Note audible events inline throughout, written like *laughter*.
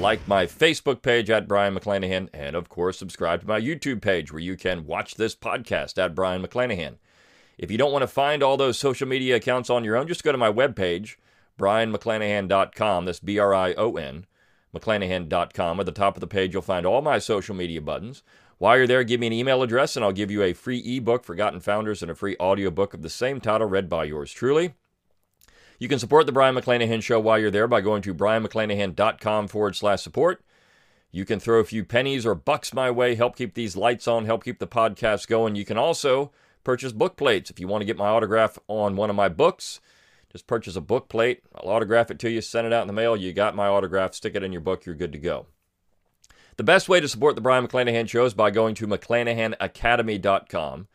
Like my Facebook page at Brion McClanahan. And of course, subscribe to my YouTube page where you can watch this podcast at Brion McClanahan. If you don't want to find all those social media accounts on your own, just go to my webpage, brionmcclanahan.com. That's B R I O N, McClanahan.com. At the top of the page, you'll find all my social media buttons. While you're there, give me an email address and I'll give you a free ebook, Forgotten Founders, and a free audiobook of the same title read by yours truly. You can support the Brion McClanahan Show while you're there by going to brionmcclanahan.com forward slash support. You can throw a few pennies or bucks my way, help keep these lights on, help keep the podcast going. You can also purchase book plates if you want to get my autograph on one of my books. Just purchase a book plate. I'll autograph it to you, send it out in the mail. You got my autograph, stick it in your book, you're good to go. The best way to support the Brion McClanahan Show is by going to McClanahanacademy.com.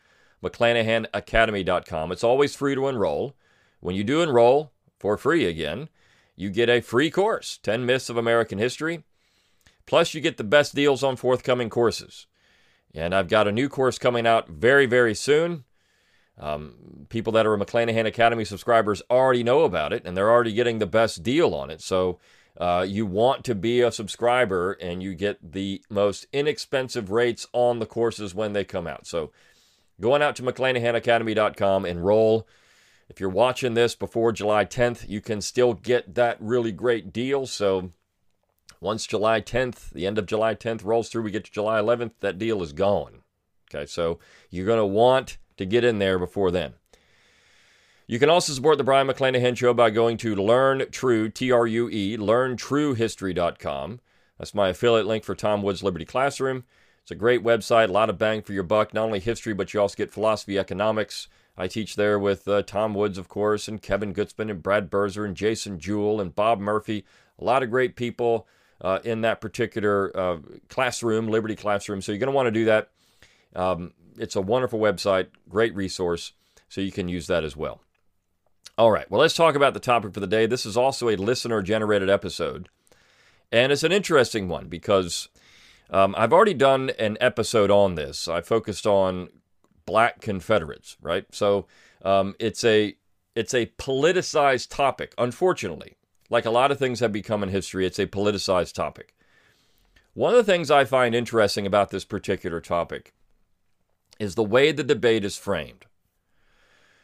McClanahanacademy.com. It's always free to enroll. When you do enroll, for free again, you get a free course 10 Myths of American History. Plus, you get the best deals on forthcoming courses. And I've got a new course coming out very, very soon. Um, people that are McClanahan Academy subscribers already know about it, and they're already getting the best deal on it. So, uh, you want to be a subscriber and you get the most inexpensive rates on the courses when they come out. So, going out to McClanahanacademy.com, enroll. If you're watching this before July 10th, you can still get that really great deal. So, once July 10th, the end of July 10th rolls through, we get to July 11th, that deal is gone. Okay, so you're going to want to get in there before then. You can also support the Brion McClanahan Show by going to Learn True, T R U E, learntruehistory.com. That's my affiliate link for Tom Woods Liberty Classroom. It's a great website, a lot of bang for your buck, not only history, but you also get philosophy, economics. I teach there with uh, Tom Woods, of course, and Kevin Gutzman, and Brad Birzer, and Jason Jewell, and Bob Murphy. A lot of great people uh, in that particular uh, classroom, Liberty Classroom. So you're going to want to do that. Um, it's a wonderful website, great resource, so you can use that as well. All right, well, let's talk about the topic for the day. This is also a listener generated episode, and it's an interesting one because um, I've already done an episode on this. I focused on black Confederates, right? So um, it's a it's a politicized topic, unfortunately. Like a lot of things have become in history, it's a politicized topic. One of the things I find interesting about this particular topic is the way the debate is framed.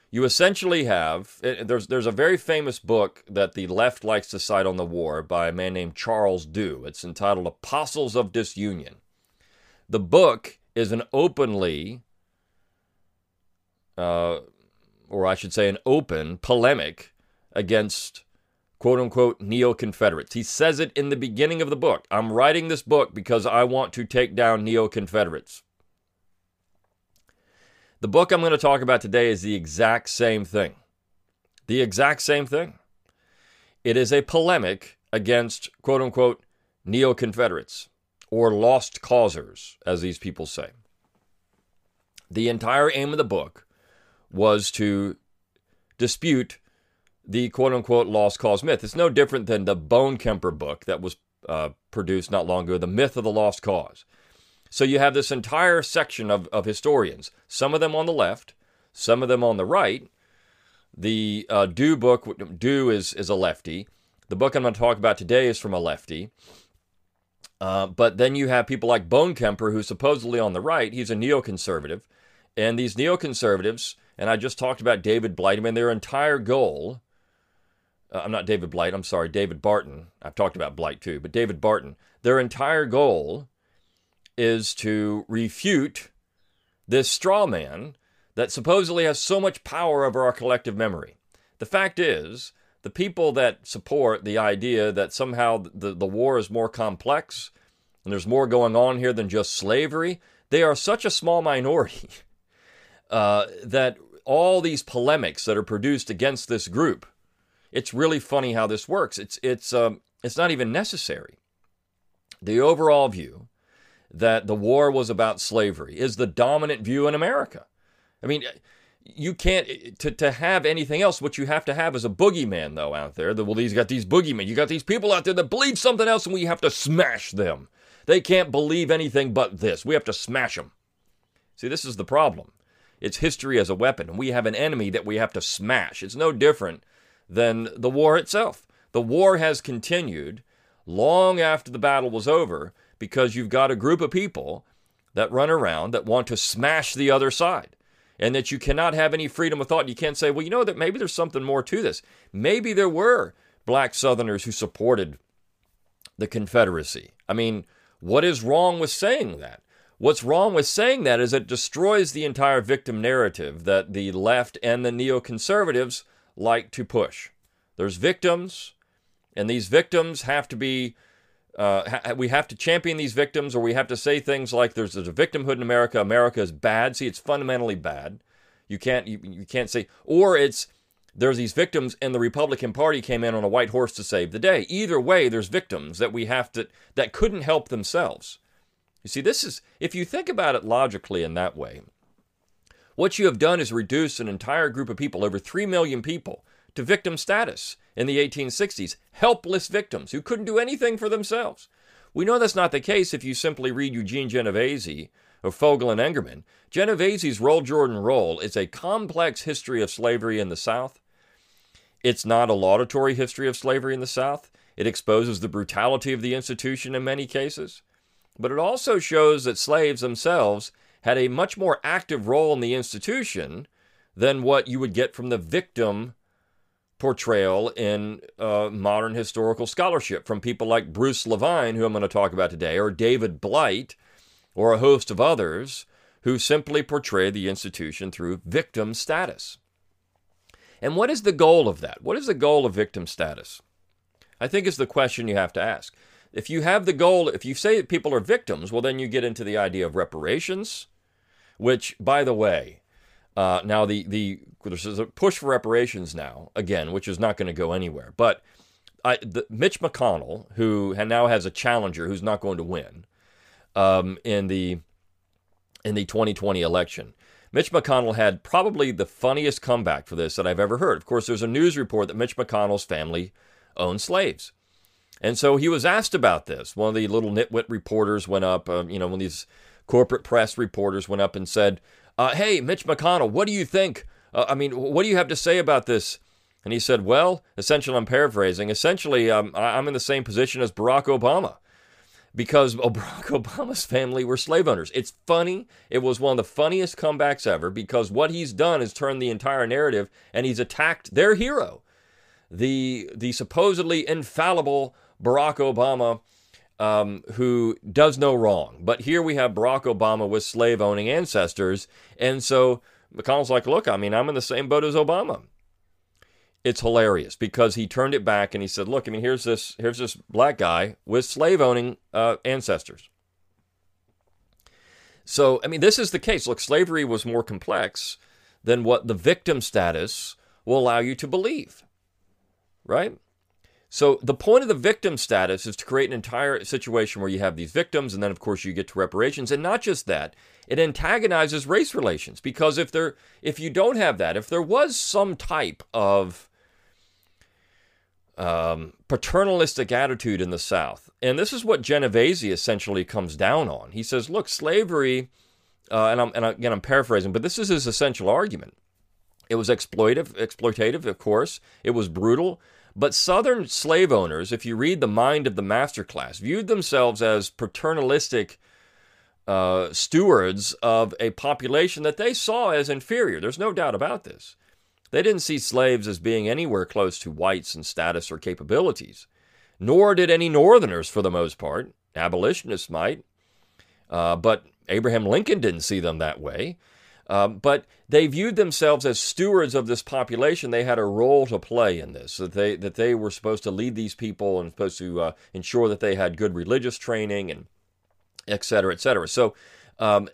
You essentially have there's there's a very famous book that the left likes to cite on the war by a man named Charles Dew. It's entitled Apostles of Disunion. The book is an openly uh, or I should say an open polemic against quote unquote neo Confederates. He says it in the beginning of the book. I'm writing this book because I want to take down neo Confederates. The book I'm going to talk about today is the exact same thing. The exact same thing. It is a polemic against quote unquote neo Confederates or lost causers, as these people say. The entire aim of the book was to dispute the quote unquote lost cause myth. It's no different than the Bonekemper book that was uh, produced not long ago, The Myth of the Lost Cause. So you have this entire section of, of historians, some of them on the left, some of them on the right. The uh, Dew book, Dew is, is a lefty. The book I'm going to talk about today is from a lefty. Uh, but then you have people like Bonekemper, who's supposedly on the right. He's a neoconservative. And these neoconservatives, and I just talked about David Blight, I mean, their entire goal uh, I'm not David Blight, I'm sorry, David Barton. I've talked about Blight too, but David Barton. Their entire goal is to refute this straw man that supposedly has so much power over our collective memory. The fact is, the people that support the idea that somehow the, the war is more complex and there's more going on here than just slavery, they are such a small minority *laughs* uh, that all these polemics that are produced against this group it's really funny how this works. It's it's um, it's not even necessary. the overall view that the war was about slavery is the dominant view in America. I mean, you can't to, to have anything else. What you have to have is a boogeyman, though, out there. That well, these got these boogeymen. You got these people out there that believe something else, and we have to smash them. They can't believe anything but this. We have to smash them. See, this is the problem. It's history as a weapon, we have an enemy that we have to smash. It's no different than the war itself. The war has continued long after the battle was over because you've got a group of people that run around that want to smash the other side and that you cannot have any freedom of thought. You can't say, well, you know, that maybe there's something more to this. Maybe there were black Southerners who supported the Confederacy. I mean, what is wrong with saying that? What's wrong with saying that is it destroys the entire victim narrative that the left and the neoconservatives like to push. There's victims, and these victims have to be uh, ha- we have to champion these victims, or we have to say things like there's, there's a victimhood in America. America is bad. See, it's fundamentally bad. You can't you, you can't say, or it's there's these victims, and the Republican Party came in on a white horse to save the day. Either way, there's victims that we have to that couldn't help themselves. You see, this is if you think about it logically in that way, what you have done is reduce an entire group of people, over three million people, to victim status in the 1860s, helpless victims who couldn't do anything for themselves. We know that's not the case if you simply read Eugene Genovese or Fogel and Engerman. Genovese's Roll Jordan Roll is a complex history of slavery in the South. It's not a laudatory history of slavery in the South. It exposes the brutality of the institution in many cases. But it also shows that slaves themselves had a much more active role in the institution than what you would get from the victim portrayal in uh, modern historical scholarship from people like Bruce Levine, who I'm going to talk about today, or David Blight, or a host of others who simply portray the institution through victim status. And what is the goal of that? What is the goal of victim status? I think is the question you have to ask. If you have the goal, if you say that people are victims, well, then you get into the idea of reparations, which, by the way, uh, now the the there's a push for reparations now again, which is not going to go anywhere. But I, the, Mitch McConnell, who now has a challenger who's not going to win um, in the in the 2020 election, Mitch McConnell had probably the funniest comeback for this that I've ever heard. Of course, there's a news report that Mitch McConnell's family owned slaves. And so he was asked about this. One of the little nitwit reporters went up, um, you know, one of these corporate press reporters went up and said, uh, Hey, Mitch McConnell, what do you think? Uh, I mean, what do you have to say about this? And he said, Well, essentially, I'm paraphrasing. Essentially, um, I'm in the same position as Barack Obama because *laughs* Barack Obama's family were slave owners. It's funny. It was one of the funniest comebacks ever because what he's done is turned the entire narrative and he's attacked their hero, the, the supposedly infallible Barack Obama um, who does no wrong. But here we have Barack Obama with slave owning ancestors. And so McConnell's like, look, I mean, I'm in the same boat as Obama. It's hilarious because he turned it back and he said, look, I mean, here's this, here's this black guy with slave owning uh, ancestors. So, I mean, this is the case. Look, slavery was more complex than what the victim status will allow you to believe, right? So the point of the victim status is to create an entire situation where you have these victims, and then of course you get to reparations, and not just that, it antagonizes race relations because if there, if you don't have that, if there was some type of um, paternalistic attitude in the South, and this is what Genovese essentially comes down on. He says, "Look, slavery," uh, and, I'm, and again I'm paraphrasing, but this is his essential argument. It was exploitive, exploitative, of course. It was brutal. But Southern slave owners, if you read The Mind of the Master class, viewed themselves as paternalistic uh, stewards of a population that they saw as inferior. There's no doubt about this. They didn't see slaves as being anywhere close to whites in status or capabilities, nor did any Northerners for the most part. Abolitionists might, uh, but Abraham Lincoln didn't see them that way. Um, but they viewed themselves as stewards of this population. They had a role to play in this. That they that they were supposed to lead these people and supposed to uh, ensure that they had good religious training and et cetera, et cetera. So um,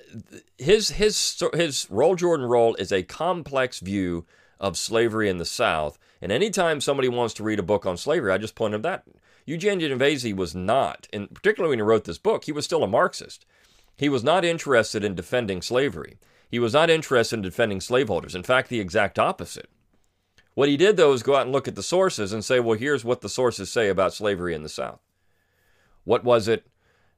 his his his Roll Jordan Roll is a complex view of slavery in the South. And anytime somebody wants to read a book on slavery, I just point them that Eugene Genovese was not, and particularly when he wrote this book, he was still a Marxist. He was not interested in defending slavery. He was not interested in defending slaveholders. In fact, the exact opposite. What he did, though, was go out and look at the sources and say, well, here's what the sources say about slavery in the South. What was it?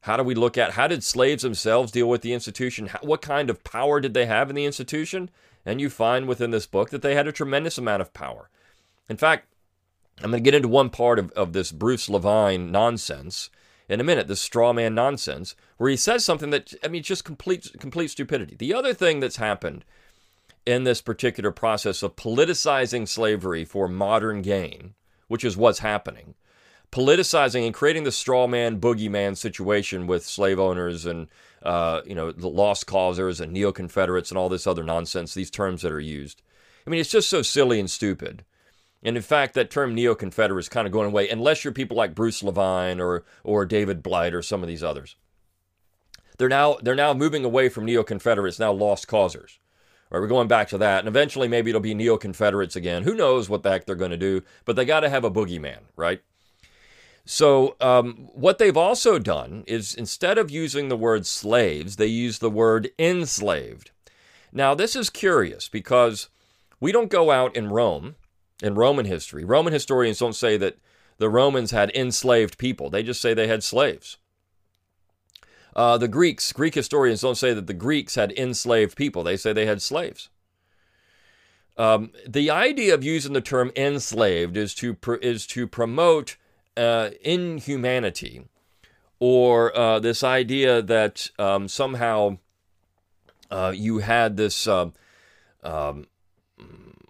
How do we look at how did slaves themselves deal with the institution? What kind of power did they have in the institution? And you find within this book that they had a tremendous amount of power. In fact, I'm going to get into one part of, of this Bruce Levine nonsense in a minute, this straw man nonsense, where he says something that, I mean, just complete, complete stupidity. The other thing that's happened in this particular process of politicizing slavery for modern gain, which is what's happening, politicizing and creating the straw man, boogeyman situation with slave owners and, uh, you know, the lost causers and neo Confederates and all this other nonsense, these terms that are used. I mean, it's just so silly and stupid. And in fact, that term neo Confederate is kind of going away, unless you're people like Bruce Levine or, or David Blight or some of these others. They're now, they're now moving away from neo Confederates, now lost causers. Right, we're going back to that. And eventually, maybe it'll be neo Confederates again. Who knows what the heck they're going to do? But they got to have a boogeyman, right? So, um, what they've also done is instead of using the word slaves, they use the word enslaved. Now, this is curious because we don't go out in Rome, in Roman history. Roman historians don't say that the Romans had enslaved people, they just say they had slaves. Uh, the Greeks, Greek historians don't say that the Greeks had enslaved people, they say they had slaves. Um, the idea of using the term enslaved is to, pr- is to promote uh, inhumanity or uh, this idea that um, somehow uh, you had this uh, um,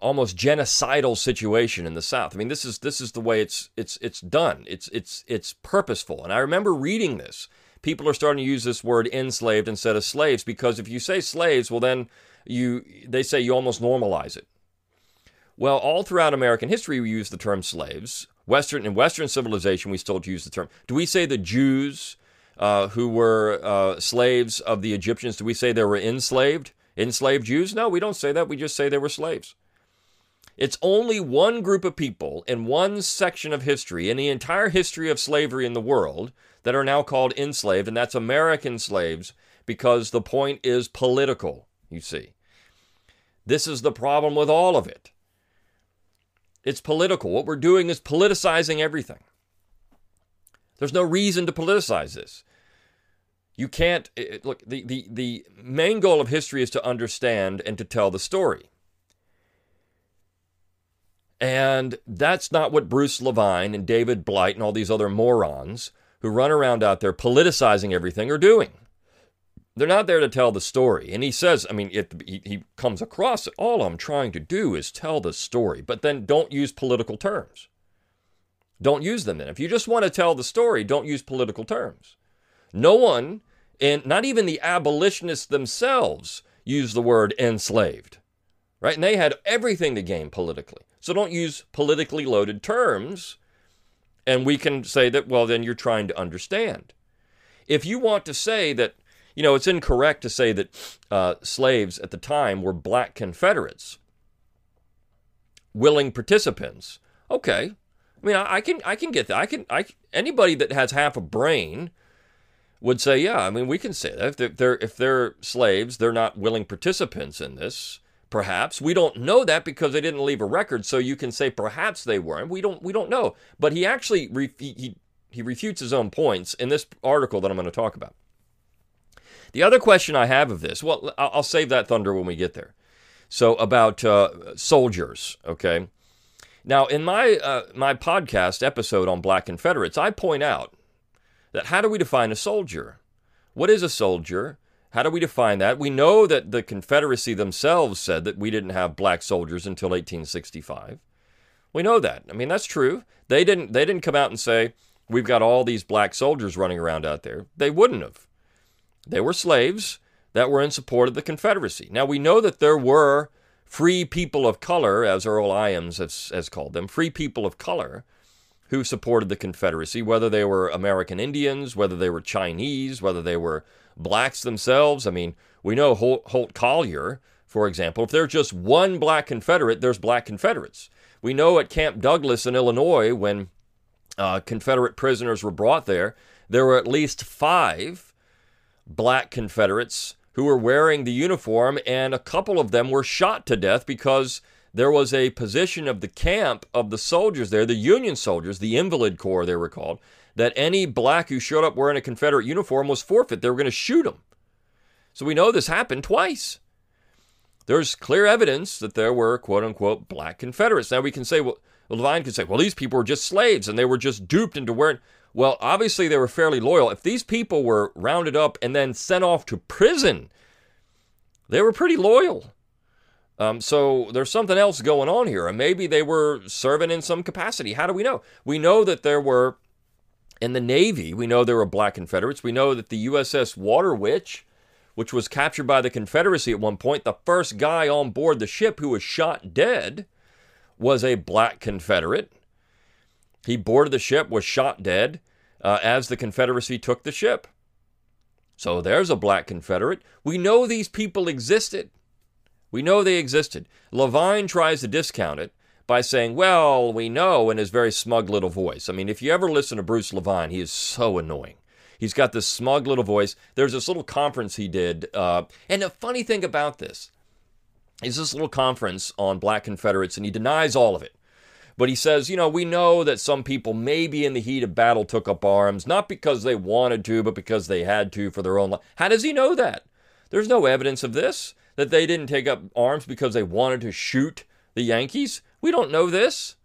almost genocidal situation in the South. I mean, this is this is the way it's it's it's done. It's it's it's purposeful. And I remember reading this. People are starting to use this word enslaved instead of slaves because if you say slaves, well then you they say you almost normalize it. Well, all throughout American history, we use the term slaves. Western in Western civilization, we still use the term. Do we say the Jews uh, who were uh, slaves of the Egyptians? Do we say they were enslaved? Enslaved Jews? No, we don't say that. We just say they were slaves. It's only one group of people in one section of history, in the entire history of slavery in the world, that are now called enslaved, and that's American slaves, because the point is political, you see. This is the problem with all of it. It's political. What we're doing is politicizing everything. There's no reason to politicize this. You can't it, look. The, the the main goal of history is to understand and to tell the story. And that's not what Bruce Levine and David Blight and all these other morons who run around out there politicizing everything are doing. They're not there to tell the story. And he says, I mean, it, he, he comes across it. All I'm trying to do is tell the story, but then don't use political terms. Don't use them then. If you just want to tell the story, don't use political terms. No one, and not even the abolitionists themselves, use the word enslaved, right? And they had everything to gain politically. So don't use politically loaded terms. And we can say that, well, then you're trying to understand. If you want to say that you know, it's incorrect to say that uh, slaves at the time were black Confederates, willing participants. Okay, I mean, I, I can I can get that. I can I anybody that has half a brain would say, yeah. I mean, we can say that if they're, if they're if they're slaves, they're not willing participants in this. Perhaps we don't know that because they didn't leave a record. So you can say perhaps they weren't. We don't we don't know. But he actually he, he refutes his own points in this article that I'm going to talk about. The other question I have of this, well, I'll save that thunder when we get there. So about uh, soldiers, okay. Now, in my uh, my podcast episode on Black Confederates, I point out that how do we define a soldier? What is a soldier? How do we define that? We know that the Confederacy themselves said that we didn't have black soldiers until 1865. We know that. I mean, that's true. They didn't they didn't come out and say we've got all these black soldiers running around out there. They wouldn't have. They were slaves that were in support of the Confederacy. Now, we know that there were free people of color, as Earl Ijames has, has called them, free people of color who supported the Confederacy, whether they were American Indians, whether they were Chinese, whether they were blacks themselves. I mean, we know Holt, Holt Collier, for example, if there's just one black Confederate, there's black Confederates. We know at Camp Douglas in Illinois when uh, Confederate prisoners were brought there, there were at least five black Confederates who were wearing the uniform, and a couple of them were shot to death because there was a position of the camp of the soldiers there, the Union soldiers, the Invalid Corps, they were called, that any black who showed up wearing a Confederate uniform was forfeit. They were going to shoot him. So we know this happened twice. There's clear evidence that there were quote unquote black Confederates. Now we can say, well, Levine could say, well, these people were just slaves and they were just duped into wearing. Well, obviously they were fairly loyal. If these people were rounded up and then sent off to prison, they were pretty loyal. Um, so there's something else going on here, and maybe they were serving in some capacity. How do we know? We know that there were in the Navy. We know there were black Confederates. We know that the USS Water Witch, which was captured by the Confederacy at one point, the first guy on board the ship who was shot dead was a black Confederate. He boarded the ship, was shot dead uh, as the Confederacy took the ship. So there's a black Confederate. We know these people existed. We know they existed. Levine tries to discount it by saying, well, we know, in his very smug little voice. I mean, if you ever listen to Bruce Levine, he is so annoying. He's got this smug little voice. There's this little conference he did. Uh, and the funny thing about this is this little conference on black Confederates, and he denies all of it. But he says, you know, we know that some people, maybe in the heat of battle, took up arms, not because they wanted to, but because they had to for their own life. How does he know that? There's no evidence of this, that they didn't take up arms because they wanted to shoot the Yankees. We don't know this.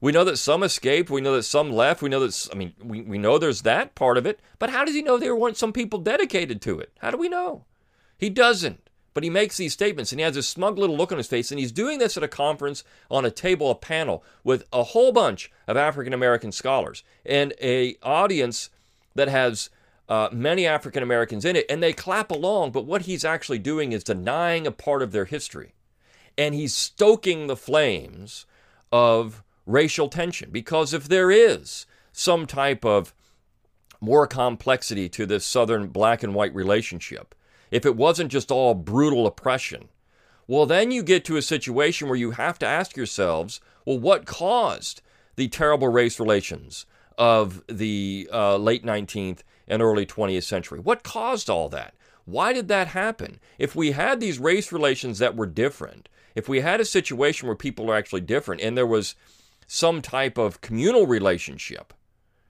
We know that some escaped. We know that some left. We know that, I mean, we, we know there's that part of it. But how does he know there weren't some people dedicated to it? How do we know? He doesn't. But he makes these statements and he has this smug little look on his face. And he's doing this at a conference on a table, a panel with a whole bunch of African American scholars and a audience that has uh, many African Americans in it. And they clap along. But what he's actually doing is denying a part of their history. And he's stoking the flames of racial tension. Because if there is some type of more complexity to this Southern black and white relationship, if it wasn't just all brutal oppression, well, then you get to a situation where you have to ask yourselves, well, what caused the terrible race relations of the uh, late 19th and early 20th century? What caused all that? Why did that happen? If we had these race relations that were different, if we had a situation where people are actually different and there was some type of communal relationship,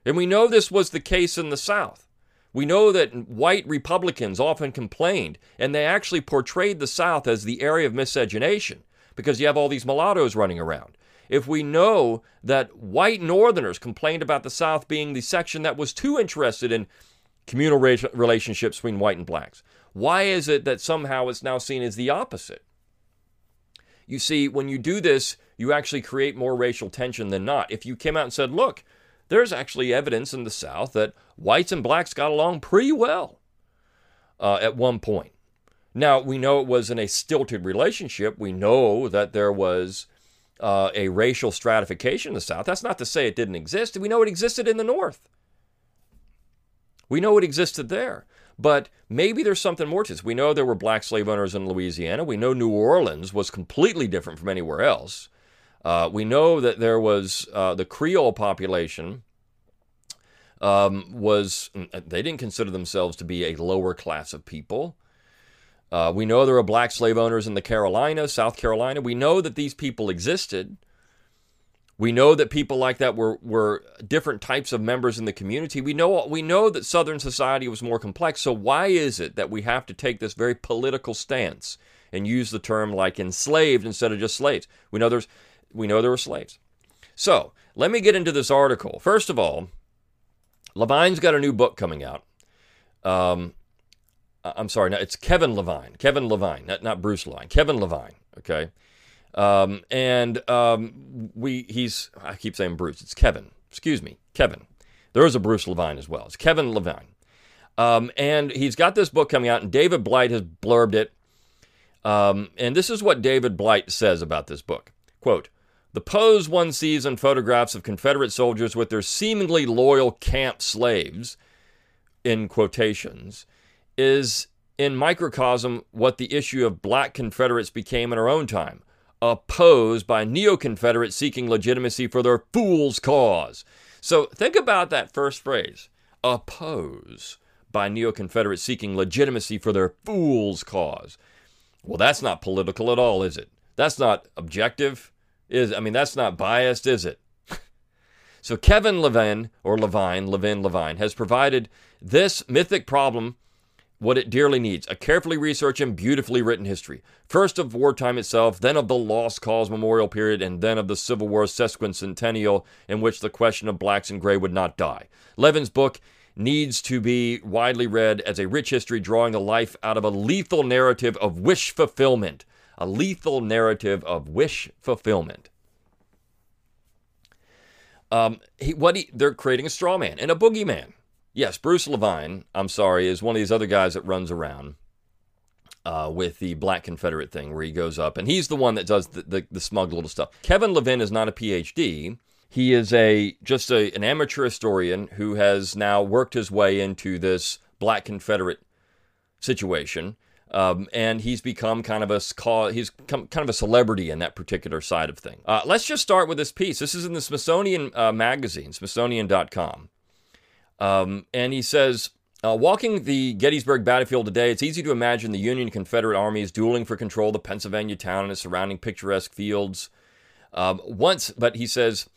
and we know this was the case in the South, we know that white Republicans often complained, and they actually portrayed the South as the area of miscegenation because you have all these mulattoes running around. If we know that white Northerners complained about the South being the section that was too interested in communal relationships between white and blacks, why is it that somehow it's now seen as the opposite? You see, when you do this, you actually create more racial tension than not. If you came out and said, look, there's actually evidence in the South that whites and blacks got along pretty well uh, at one point. Now, we know it was in a stilted relationship. We know that there was uh, a racial stratification in the South. That's not to say it didn't exist. We know it existed in the North. We know it existed there. But maybe there's something more to this. We know there were black slave owners in Louisiana. We know New Orleans was completely different from anywhere else. Uh, we know that there was uh, the Creole population um, was they didn't consider themselves to be a lower class of people. Uh, we know there were black slave owners in the Carolinas, South Carolina. We know that these people existed. We know that people like that were, were different types of members in the community. We know we know that Southern society was more complex. So why is it that we have to take this very political stance and use the term like enslaved instead of just slaves? We know there's we know there were slaves. So let me get into this article. First of all, Levine's got a new book coming out. Um, I'm sorry, no, it's Kevin Levine. Kevin Levine, not, not Bruce Levine. Kevin Levine, okay? Um, and um, we, he's, I keep saying Bruce, it's Kevin. Excuse me, Kevin. There is a Bruce Levine as well. It's Kevin Levine. Um, and he's got this book coming out, and David Blight has blurbed it. Um, and this is what David Blight says about this book. Quote, the pose one sees in photographs of Confederate soldiers with their seemingly loyal camp slaves, in quotations, is in microcosm what the issue of black Confederates became in our own time opposed by neo Confederates seeking legitimacy for their fool's cause. So think about that first phrase oppose by neo Confederates seeking legitimacy for their fool's cause. Well, that's not political at all, is it? That's not objective. Is I mean, that's not biased, is it? *laughs* so Kevin Levine or Levine, Levin Levine has provided this mythic problem what it dearly needs a carefully researched and beautifully written history. First of wartime itself, then of the Lost Cause Memorial period, and then of the Civil War sesquicentennial in which the question of blacks and gray would not die. Levin's book needs to be widely read as a rich history drawing the life out of a lethal narrative of wish fulfillment. A lethal narrative of wish fulfillment. Um, he, what he, they're creating a straw man and a boogeyman. Yes, Bruce Levine, I'm sorry, is one of these other guys that runs around uh, with the Black Confederate thing where he goes up, and he's the one that does the, the, the smug little stuff. Kevin Levin is not a PhD. He is a just a, an amateur historian who has now worked his way into this Black Confederate situation. Um, and he's become kind of a he's kind of a celebrity in that particular side of thing. Uh, let's just start with this piece. This is in the Smithsonian uh, magazine, Smithsonian.com. Um, and he says, uh, walking the Gettysburg battlefield today, it's easy to imagine the Union Confederate armies dueling for control of the Pennsylvania town and its surrounding picturesque fields. Um, once, but he says,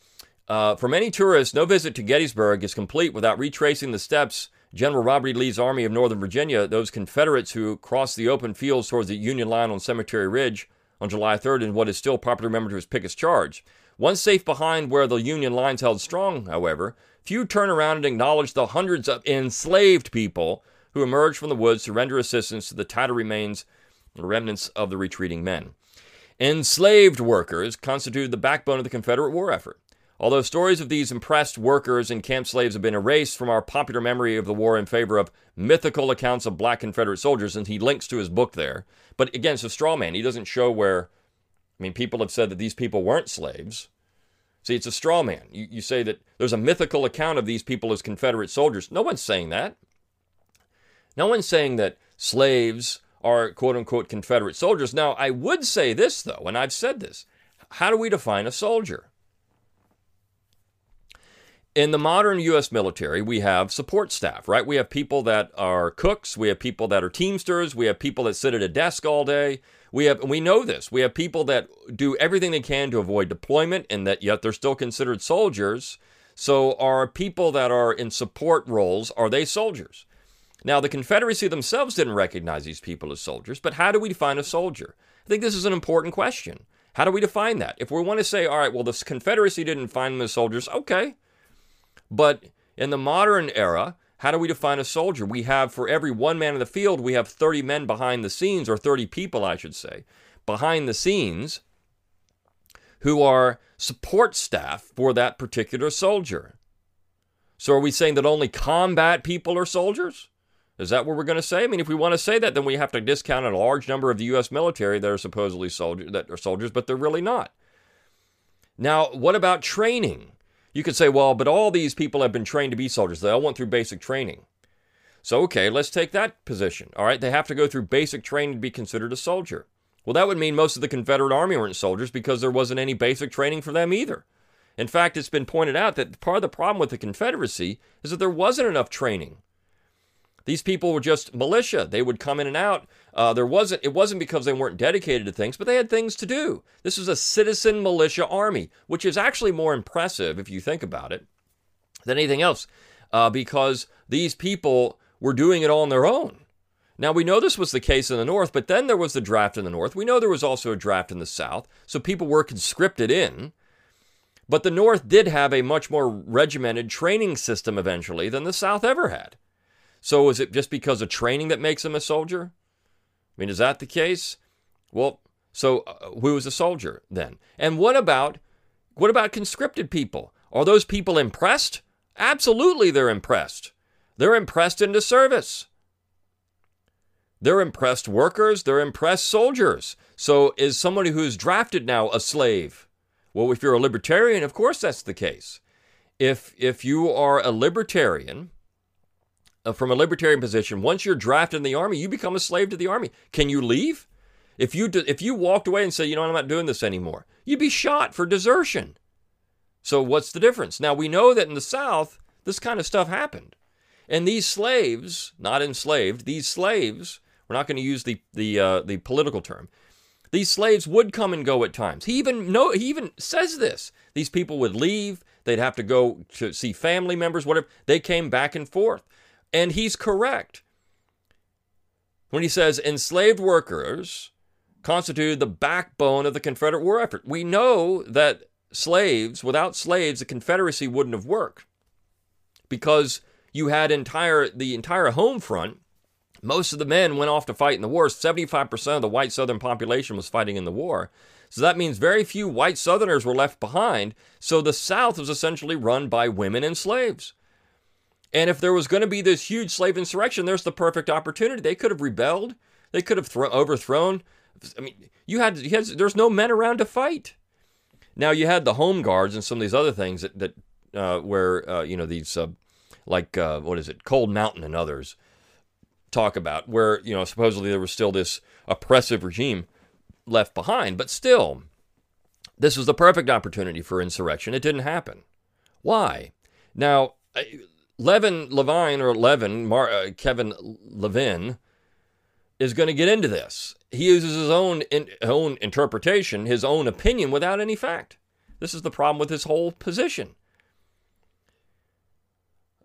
uh, for many tourists, no visit to Gettysburg is complete without retracing the steps General Robert E. Lee's Army of Northern Virginia, those Confederates who crossed the open fields towards the Union line on Cemetery Ridge on July 3rd in what is still popularly remembered as Pickett's Charge. Once safe behind where the Union lines held strong, however, Few turn around and acknowledge the hundreds of enslaved people who emerged from the woods to render assistance to the tattered remains and remnants of the retreating men. Enslaved workers constituted the backbone of the Confederate war effort. Although stories of these impressed workers and camp slaves have been erased from our popular memory of the war in favor of mythical accounts of black Confederate soldiers, and he links to his book there. But again, it's a straw man. He doesn't show where, I mean, people have said that these people weren't slaves. See, it's a straw man. You, you say that there's a mythical account of these people as Confederate soldiers. No one's saying that. No one's saying that slaves are quote unquote Confederate soldiers. Now, I would say this, though, and I've said this. How do we define a soldier? In the modern U.S. military, we have support staff, right? We have people that are cooks, we have people that are teamsters, we have people that sit at a desk all day, we have we know this. We have people that do everything they can to avoid deployment and that yet they're still considered soldiers. So are people that are in support roles are they soldiers? Now the Confederacy themselves didn't recognize these people as soldiers, but how do we define a soldier? I think this is an important question. How do we define that? If we want to say, all right, well, the Confederacy didn't find them as soldiers, okay. But in the modern era, how do we define a soldier? We have, for every one man in the field, we have 30 men behind the scenes, or 30 people, I should say, behind the scenes who are support staff for that particular soldier. So are we saying that only combat people are soldiers? Is that what we're going to say? I mean, if we want to say that, then we have to discount a large number of the U.S. military that are supposedly soldiers that are soldiers, but they're really not. Now, what about training? You could say, well, but all these people have been trained to be soldiers. They all went through basic training. So, okay, let's take that position. All right, they have to go through basic training to be considered a soldier. Well, that would mean most of the Confederate Army weren't soldiers because there wasn't any basic training for them either. In fact, it's been pointed out that part of the problem with the Confederacy is that there wasn't enough training. These people were just militia. They would come in and out. Uh, there wasn't. It wasn't because they weren't dedicated to things, but they had things to do. This was a citizen militia army, which is actually more impressive if you think about it than anything else, uh, because these people were doing it on their own. Now we know this was the case in the North, but then there was the draft in the North. We know there was also a draft in the South, so people were conscripted in. But the North did have a much more regimented training system eventually than the South ever had. So is it just because of training that makes them a soldier? I mean, is that the case? Well, so uh, who is a soldier then? And what about what about conscripted people? Are those people impressed? Absolutely, they're impressed. They're impressed into service. They're impressed workers, they're impressed soldiers. So is somebody who's drafted now a slave? Well, if you're a libertarian, of course that's the case. If if you are a libertarian, uh, from a libertarian position, once you're drafted in the army, you become a slave to the army. Can you leave? If you if you walked away and said, you know, I'm not doing this anymore, you'd be shot for desertion. So what's the difference? Now we know that in the South, this kind of stuff happened, and these slaves, not enslaved, these slaves, we're not going to use the the uh, the political term. These slaves would come and go at times. He even know he even says this. These people would leave. They'd have to go to see family members, whatever. They came back and forth. And he's correct when he says enslaved workers constituted the backbone of the Confederate war effort. We know that slaves, without slaves, the Confederacy wouldn't have worked because you had entire the entire home front. Most of the men went off to fight in the war. 75% of the white Southern population was fighting in the war. So that means very few white Southerners were left behind. So the South was essentially run by women and slaves. And if there was going to be this huge slave insurrection, there's the perfect opportunity. They could have rebelled. They could have thro- overthrown. I mean, you had, you had there's no men around to fight. Now you had the home guards and some of these other things that that uh, where uh, you know these uh, like uh, what is it, Cold Mountain and others talk about where you know supposedly there was still this oppressive regime left behind, but still, this was the perfect opportunity for insurrection. It didn't happen. Why? Now, Levin Levine or Levin Mar, uh, Kevin Levin is going to get into this. He uses his own in, own interpretation, his own opinion without any fact. This is the problem with his whole position.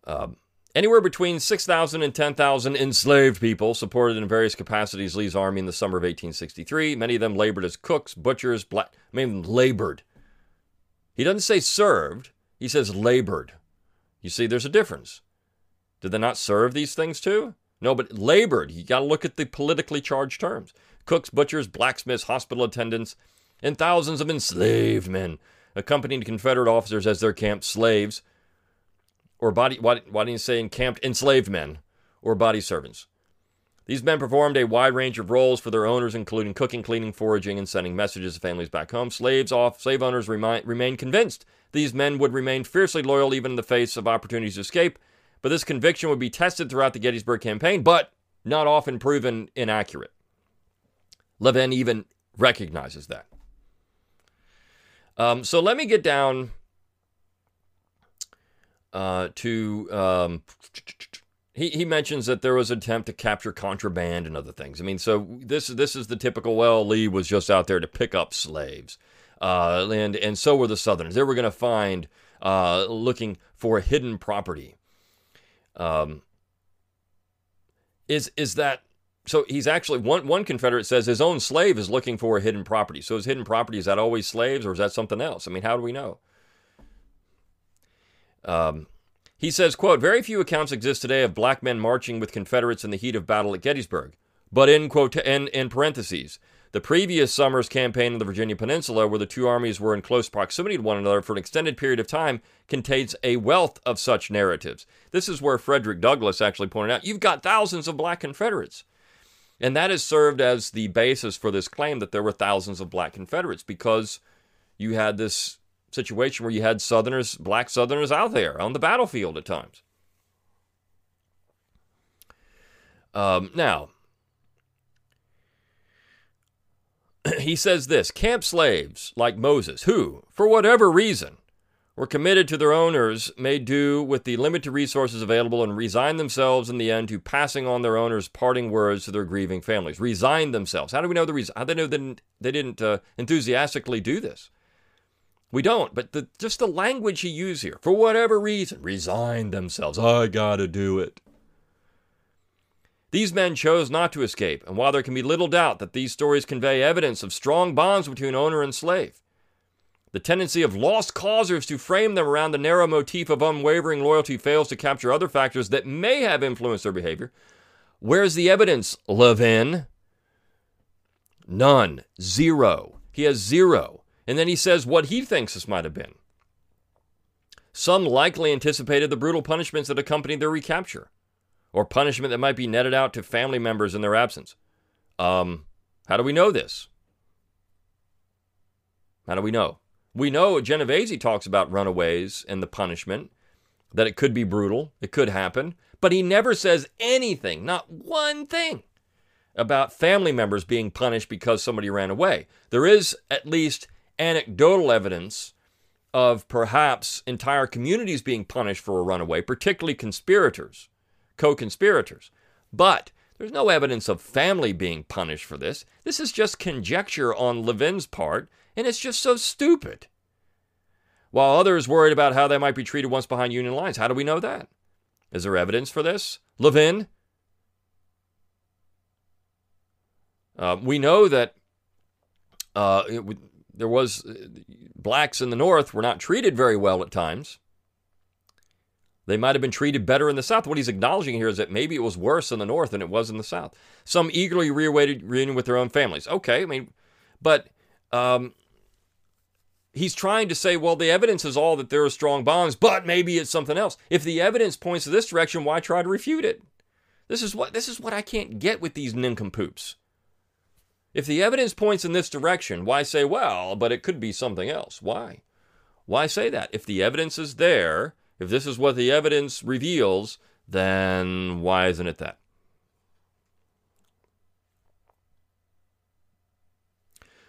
Um, anywhere between 6,000 and 10,000 enslaved people supported in various capacities Lee's army in the summer of 1863. Many of them labored as cooks, butchers, black. Of them labored. He doesn't say served. He says labored. You see, there's a difference. Did they not serve these things too? No, but labored. You got to look at the politically charged terms cooks, butchers, blacksmiths, hospital attendants, and thousands of enslaved men accompanied Confederate officers as their camp slaves, or body, why, why didn't you say encamped enslaved men, or body servants? These men performed a wide range of roles for their owners, including cooking, cleaning, foraging, and sending messages to families back home. Slaves off, slave owners remind, remained convinced these men would remain fiercely loyal even in the face of opportunities to escape, but this conviction would be tested throughout the Gettysburg campaign, but not often proven inaccurate. Levin even recognizes that. Um, so let me get down uh, to. Um, he, he mentions that there was an attempt to capture contraband and other things. I mean, so this this is the typical. Well, Lee was just out there to pick up slaves, uh, and and so were the Southerners. They were going to find uh, looking for hidden property. Um, is is that so? He's actually one one Confederate says his own slave is looking for a hidden property. So his hidden property is that always slaves or is that something else? I mean, how do we know? Um, he says, quote, very few accounts exist today of black men marching with Confederates in the heat of battle at Gettysburg. But in quote in, in parentheses, the previous summer's campaign in the Virginia Peninsula, where the two armies were in close proximity to one another for an extended period of time, contains a wealth of such narratives. This is where Frederick Douglass actually pointed out you've got thousands of black Confederates. And that has served as the basis for this claim that there were thousands of black Confederates because you had this situation where you had Southerners, black Southerners out there on the battlefield at times. Um, now, *clears throat* he says this camp slaves like Moses, who, for whatever reason, were committed to their owners, may do with the limited resources available and resign themselves in the end to passing on their owners' parting words to their grieving families. Resign themselves. How do we know the reason? How do they know they didn't, they didn't uh, enthusiastically do this? We don't, but the, just the language he used here, for whatever reason, resign themselves. I gotta do it. These men chose not to escape, and while there can be little doubt that these stories convey evidence of strong bonds between owner and slave, the tendency of lost causers to frame them around the narrow motif of unwavering loyalty fails to capture other factors that may have influenced their behavior. Where's the evidence, Levin? None. Zero. He has zero. And then he says what he thinks this might have been. Some likely anticipated the brutal punishments that accompanied their recapture, or punishment that might be netted out to family members in their absence. Um, how do we know this? How do we know? We know Genovese talks about runaways and the punishment, that it could be brutal, it could happen, but he never says anything, not one thing, about family members being punished because somebody ran away. There is at least anecdotal evidence of perhaps entire communities being punished for a runaway, particularly conspirators, co conspirators. But there's no evidence of family being punished for this. This is just conjecture on Levin's part, and it's just so stupid. While others worried about how they might be treated once behind Union lines. How do we know that? Is there evidence for this? Levin? Uh, we know that uh, it, there was uh, blacks in the North were not treated very well at times. They might have been treated better in the South. What he's acknowledging here is that maybe it was worse in the North than it was in the South. Some eagerly reawaited reunion with their own families. Okay, I mean, but um, he's trying to say, well, the evidence is all that there are strong bonds, but maybe it's something else. If the evidence points to this direction, why try to refute it? This is what this is what I can't get with these nincompoops. If the evidence points in this direction, why say, well, but it could be something else? Why? Why say that? If the evidence is there, if this is what the evidence reveals, then why isn't it that?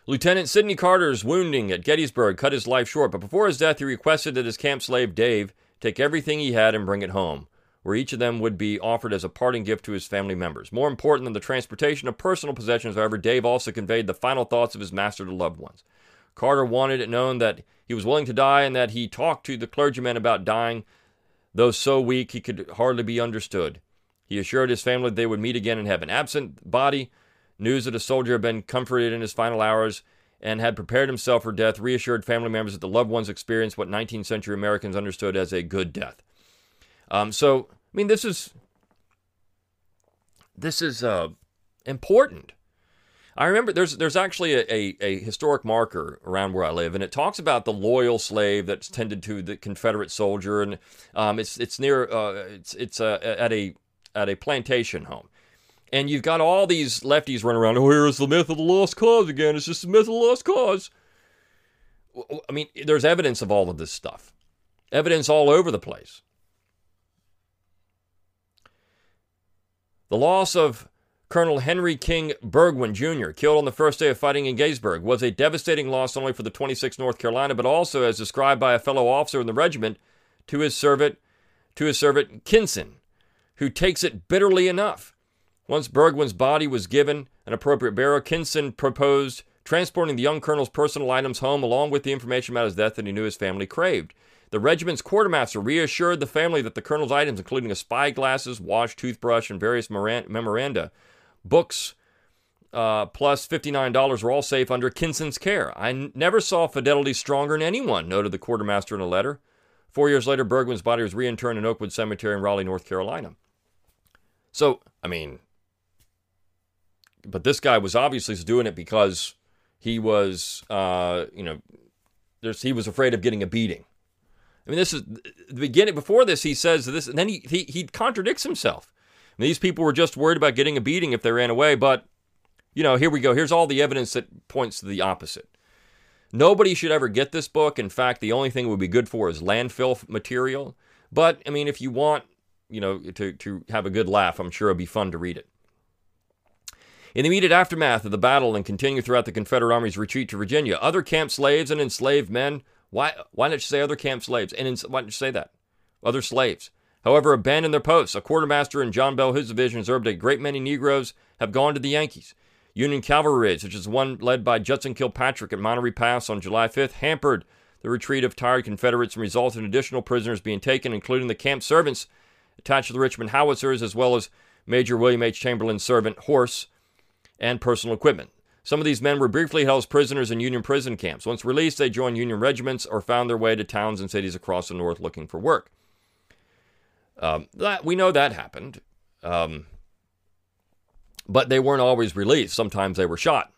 Lieutenant Sidney Carter's wounding at Gettysburg cut his life short, but before his death, he requested that his camp slave Dave take everything he had and bring it home, where each of them would be offered as a parting gift to his family members. More important than the transportation of personal possessions, however, Dave also conveyed the final thoughts of his master to loved ones. Carter wanted it known that he was willing to die and that he talked to the clergyman about dying, though so weak he could hardly be understood. He assured his family they would meet again in heaven. Absent body, news that a soldier had been comforted in his final hours and had prepared himself for death reassured family members that the loved ones experienced what 19th century Americans understood as a good death. Um, so, I mean, this is this is uh, important. I remember there's there's actually a, a, a, historic marker around where I live, and it talks about the loyal slave that's tended to the Confederate soldier, and um, it's it's near uh, it's it's uh, at a at a plantation home, and you've got all these lefties running around. Oh, here's the myth of the lost cause again. It's just the myth of the lost cause. I mean, there's evidence of all of this stuff, evidence all over the place. The loss of Colonel Henry King Burgwyn Jr., killed on the first day of fighting in Gettysburg, was a devastating loss not only for the 26th North Carolina, but also, as described by a fellow officer in the regiment, to his servant, to his servant Kinson, who takes it bitterly enough. Once Burgwyn's body was given an appropriate burial, Kinson proposed transporting the young colonel's personal items home along with the information about his death that he knew his family craved. The regiment's quartermaster reassured the family that the colonel's items, including a spyglasses, watch, toothbrush, and various memoranda, books, uh, plus $59 were all safe under Kinson's care. I n- never saw fidelity stronger in anyone, noted the quartermaster in a letter. Four years later, Burgwyn's body was reinterred in Oakwood Cemetery in Raleigh, North Carolina. So, I mean, but this guy was obviously doing it because he was, uh, you know, he was afraid of getting a beating. I mean, this is the beginning. Before this, he says this, and then he, he, he contradicts himself. These people were just worried about getting a beating if they ran away, but, you know, here we go. Here's all the evidence that points to the opposite. Nobody should ever get this book. In fact, the only thing it would be good for is landfill material. But, I mean, if you want, you know, to, to have a good laugh, I'm sure it'd be fun to read it. In the immediate aftermath of the battle and continuing throughout the Confederate Army's retreat to Virginia, other camp slaves and enslaved men, why, why not you say other camp slaves? And why don't you say that? Other slaves however, abandoned their posts. A quartermaster in John Bell Hood's division observed a great many Negroes have gone to the Yankees. Union cavalry raids, such as one led by Judson Kilpatrick at Monterey Pass on July 5th, hampered the retreat of tired Confederates and resulted in additional prisoners being taken, including the camp servants attached to the Richmond howitzers, as well as Major William H. Chamberlain's servant horse and personal equipment. Some of these men were briefly held as prisoners in Union prison camps. Once released, they joined Union regiments or found their way to towns and cities across the North looking for work. Um, that, we know that happened. Um, but they weren't always released. Sometimes they were shot.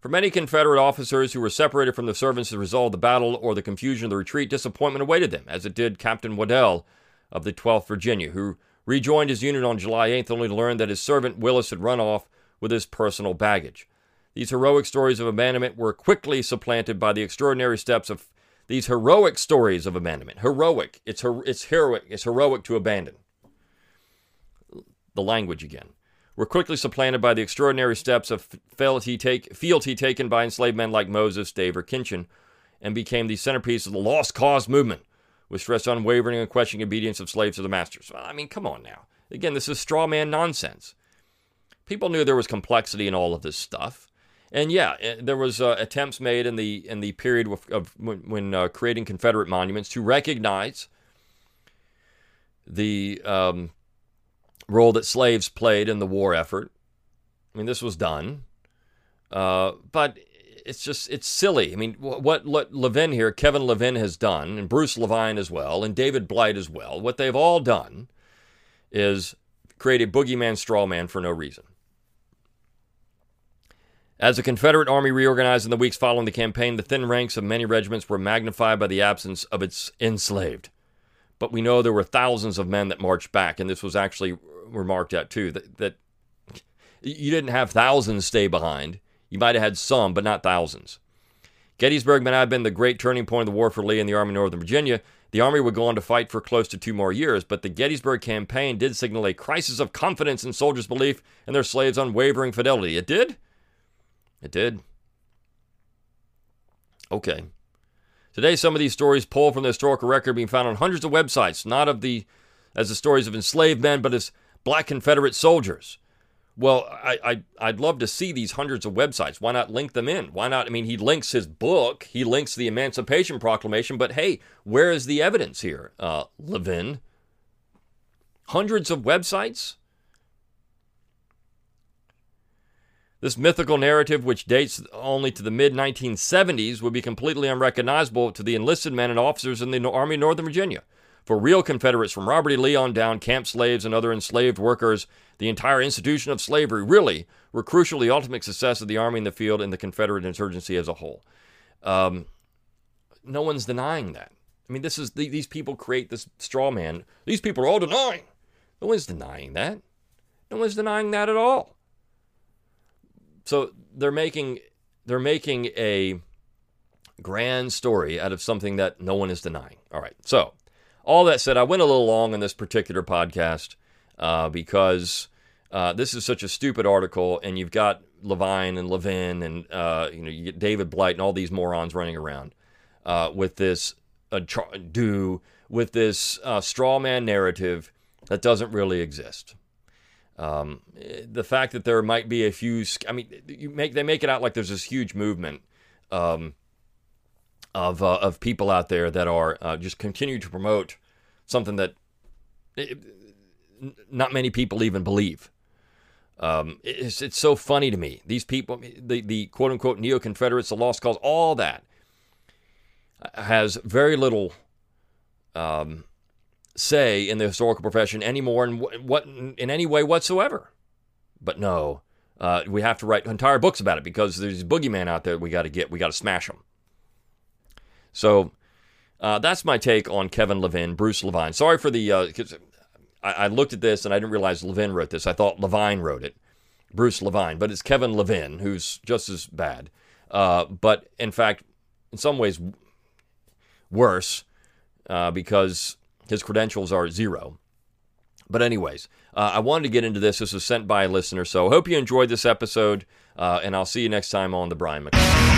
For many Confederate officers who were separated from the servants as a result of the battle or the confusion of the retreat, disappointment awaited them, as it did Captain Waddell of the 12th Virginia, who rejoined his unit on July 8th only to learn that his servant Willis had run off with his personal baggage. These heroic stories of abandonment were quickly supplanted by the extraordinary steps of these heroic stories of abandonment. Heroic. It's, her, it's heroic. It's heroic to abandon. The language again. were quickly supplanted by the extraordinary steps of fealty, take, fealty taken by enslaved men like Moses, Dave, or Kinchen, and became the centerpiece of the lost cause movement, which stressed unwavering and questioning obedience of slaves to the masters. I mean, come on now. Again, this is straw man nonsense. People knew there was complexity in all of this stuff. And yeah, eh, there was uh, attempts made in the in the period of, of when, when uh, creating Confederate monuments to recognize the um, role that slaves played in the war effort. I mean, this was done, uh, but it's just it's silly. I mean, what, what Levin here, Kevin Levin has done, and Bruce Levine as well, and David Blight as well. What they've all done is create a boogeyman straw man for no reason. As the Confederate Army reorganized in the weeks following the campaign, the thin ranks of many regiments were magnified by the absence of its enslaved. But we know there were thousands of men that marched back, and this was actually remarked at too that, that you didn't have thousands stay behind. You might have had some, but not thousands. Gettysburg may have been the great turning point of the war for Lee and the Army of Northern Virginia. The Army would go on to fight for close to two more years, but the Gettysburg campaign did signal a crisis of confidence in soldiers' belief in their slaves' unwavering fidelity. It did? It did. Okay. Today, some of these stories pull from the historical record being found on hundreds of websites, not of the as the stories of enslaved men, but as black Confederate soldiers. Well, I, I, would love to see these hundreds of websites. Why not link them in? Why not? I mean, he links his book, he links the Emancipation Proclamation, but hey, where is the evidence here, uh, Levin? Hundreds of websites? This mythical narrative, which dates only to the mid 1970s, would be completely unrecognizable to the enlisted men and officers in the Army of Northern Virginia. For real Confederates from Robert E. Lee on down, camp slaves and other enslaved workers, the entire institution of slavery really were crucial to the ultimate success of the Army in the field and the Confederate insurgency as a whole. Um, no one's denying that. I mean, this is these people create this straw man. These people are all denying. No one's denying that. No one's denying that at all. So they're making they're making a grand story out of something that no one is denying. All right. So all that said, I went a little long on this particular podcast uh, because uh, this is such a stupid article, and you've got Levine and Levin, and uh, you know you get David Blight and all these morons running around uh, with this uh, do with this uh, straw man narrative that doesn't really exist. Um, the fact that there might be a few, I mean, you make they make it out like there's this huge movement. Um, of uh, of people out there that are uh, just continue to promote something that it, not many people even believe. Um, it's it's so funny to me. These people, the the quote unquote neo Confederates, the lost cause, all that has very little um, say in the historical profession anymore in what in any way whatsoever. But no, uh, we have to write entire books about it because there's boogeyman out there we got to get. We got to smash them. So uh, that's my take on Kevin Levin, Bruce Levine. Sorry for the, uh, I, I, looked at this and I didn't realize Levin wrote this. I thought Levine wrote it, Bruce Levine, but it's Kevin Levin, who's just as bad. Uh, but in fact, in some ways, worse uh, because his credentials are zero. But, anyways, uh, I wanted to get into this. This was sent by a listener. So I hope you enjoyed this episode, uh, and I'll see you next time on The Brion McLean.